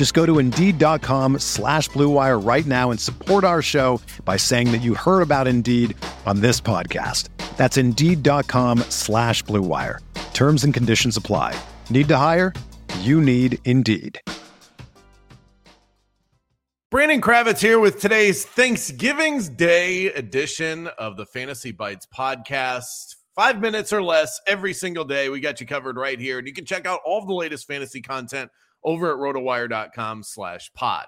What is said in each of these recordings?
Just go to Indeed.com slash BlueWire right now and support our show by saying that you heard about Indeed on this podcast. That's Indeed.com slash BlueWire. Terms and conditions apply. Need to hire? You need Indeed. Brandon Kravitz here with today's Thanksgiving's Day edition of the Fantasy Bites podcast. Five minutes or less every single day. We got you covered right here. And you can check out all the latest fantasy content over at rotowire.com slash pod.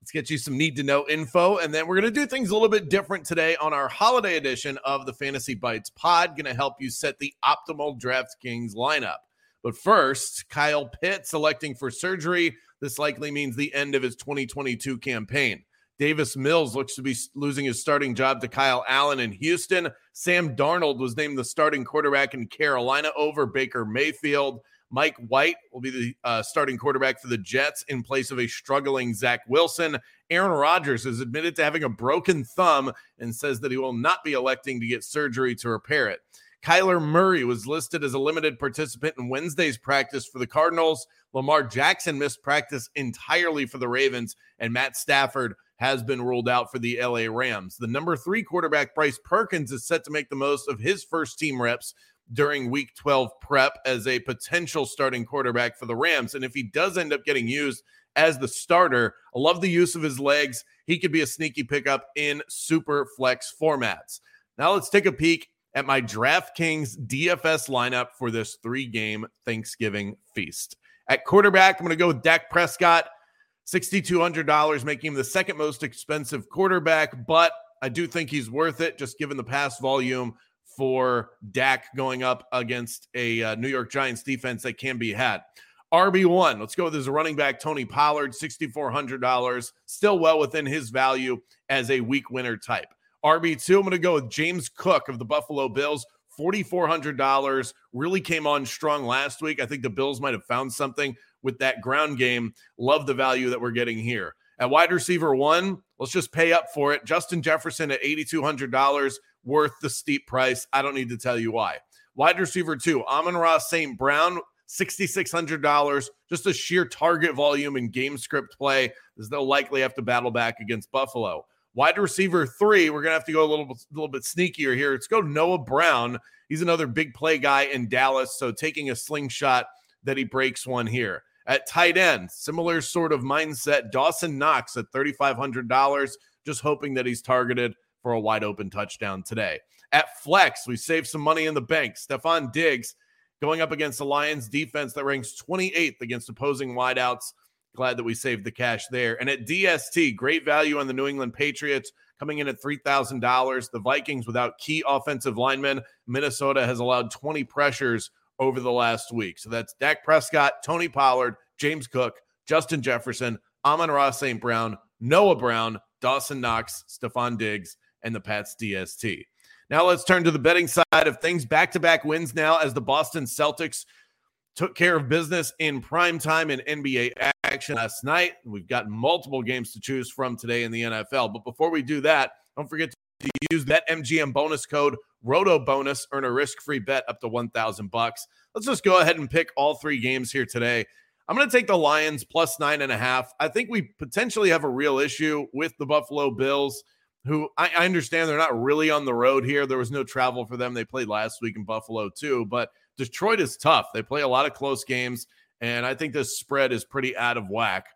Let's get you some need to know info. And then we're going to do things a little bit different today on our holiday edition of the Fantasy Bites pod. Going to help you set the optimal DraftKings lineup. But first, Kyle Pitts electing for surgery. This likely means the end of his 2022 campaign. Davis Mills looks to be losing his starting job to Kyle Allen in Houston. Sam Darnold was named the starting quarterback in Carolina over Baker Mayfield. Mike White will be the uh, starting quarterback for the Jets in place of a struggling Zach Wilson. Aaron Rodgers has admitted to having a broken thumb and says that he will not be electing to get surgery to repair it. Kyler Murray was listed as a limited participant in Wednesday's practice for the Cardinals. Lamar Jackson missed practice entirely for the Ravens, and Matt Stafford has been ruled out for the LA Rams. The number three quarterback, Bryce Perkins, is set to make the most of his first team reps during week 12 prep as a potential starting quarterback for the Rams. And if he does end up getting used as the starter, I love the use of his legs. He could be a sneaky pickup in super flex formats. Now let's take a peek at my DraftKings DFS lineup for this three game Thanksgiving feast. At quarterback, I'm going to go with Dak Prescott, $6,200, making him the second most expensive quarterback, but I do think he's worth it just given the pass volume for Dak going up against a uh, New York Giants defense that can be had. RB1, let's go with his running back, Tony Pollard, $6,400, still well within his value as a week winner type. RB2, I'm going to go with James Cook of the Buffalo Bills, $4,400. Really came on strong last week. I think the Bills might have found something with that ground game. Love the value that we're getting here. At wide receiver one, let's just pay up for it. Justin Jefferson at $8,200 worth the steep price. I don't need to tell you why. Wide receiver two, Amon-Ra St. Brown, $6,600. Just a sheer target volume and game script play, as they'll likely have to battle back against Buffalo. Wide receiver three, we're going to have to go a little, a little bit sneakier here. Let's go Noah Brown. He's another big play guy in Dallas. So taking a slingshot that he breaks one here. At tight end, similar sort of mindset. Dawson Knox at $3,500, just hoping that he's targeted for a wide open touchdown today. At flex, we saved some money in the bank. Stefon Diggs going up against the Lions defense that ranks 28th against opposing wideouts. Glad that we saved the cash there. And at DST, great value on the New England Patriots coming in at $3,000. The Vikings without key offensive linemen. Minnesota has allowed 20 pressures over the last week. So that's Dak Prescott, Tony Pollard, James Cook, Justin Jefferson, Amon-Ra St. Brown, Noah Brown, Dawson Knox, Stefon Diggs, and the Pats DST. Now let's turn to the betting side of things. Back to back wins now as the Boston Celtics took care of business in prime time in NBA action last night. We've got multiple games to choose from today in the NFL. But before we do that, don't forget to use that MGM bonus code Roto Bonus. Earn a risk-free bet up to one thousand bucks. Let's just go ahead and pick all three games here today. I'm going to take the Lions plus nine and a half. I think we potentially have a real issue with the Buffalo Bills who I, I, understand they're not really on the road here. There was no travel for them. They played last week in Buffalo too, but Detroit is tough. They play a lot of close games, and I think this spread is pretty out of whack.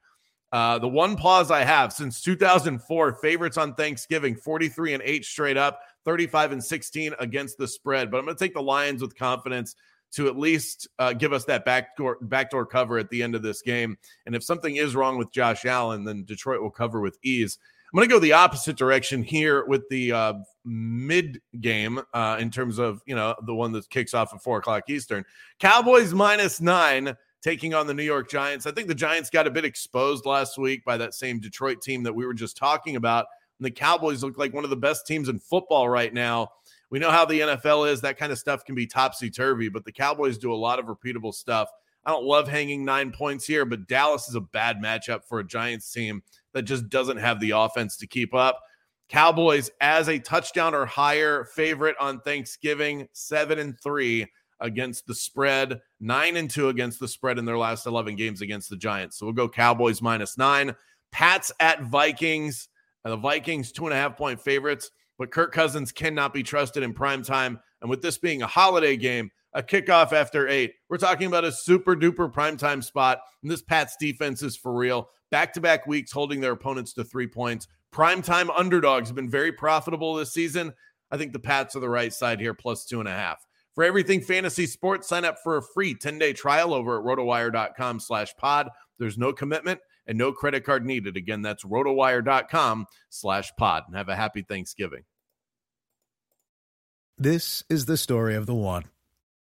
Uh, the one pause I have since 2004, favorites on Thanksgiving, 43 and 8 straight up, 35 and 16 against the spread. But I'm going to take the Lions with confidence to at least uh, give us that backdoor backdoor cover at the end of this game. And if something is wrong with Josh Allen, then Detroit will cover with ease. I'm going to go the opposite direction here with the uh, mid game uh, in terms of you know the one that kicks off at four o'clock Eastern. Cowboys minus nine taking on the New York Giants. I think the Giants got a bit exposed last week by that same Detroit team that we were just talking about. And the Cowboys look like one of the best teams in football right now. We know how the NFL is. That kind of stuff can be topsy turvy, but the Cowboys do a lot of repeatable stuff. I don't love hanging nine points here, but Dallas is a bad matchup for a Giants team that just doesn't have the offense to keep up. Cowboys as a touchdown or higher favorite on Thanksgiving, seven and three against the spread, nine and two against the spread in their last 11 games against the Giants. So we'll go Cowboys minus nine. Pats at Vikings. And the Vikings, two and a half point favorites but Kirk Cousins cannot be trusted in prime time. And with this being a holiday game, a kickoff after eight, we're talking about a super duper primetime spot. And this Pats defense is for real. Back to back weeks holding their opponents to three points. Primetime underdogs have been very profitable this season. I think the Pats are the right side here, plus two and a half. For everything fantasy sports, sign up for a free 10-day trial over at rotowire.com slash pod. There's no commitment and no credit card needed. Again, that's rotowire.com slash pod. And have a happy Thanksgiving. This is the story of the one.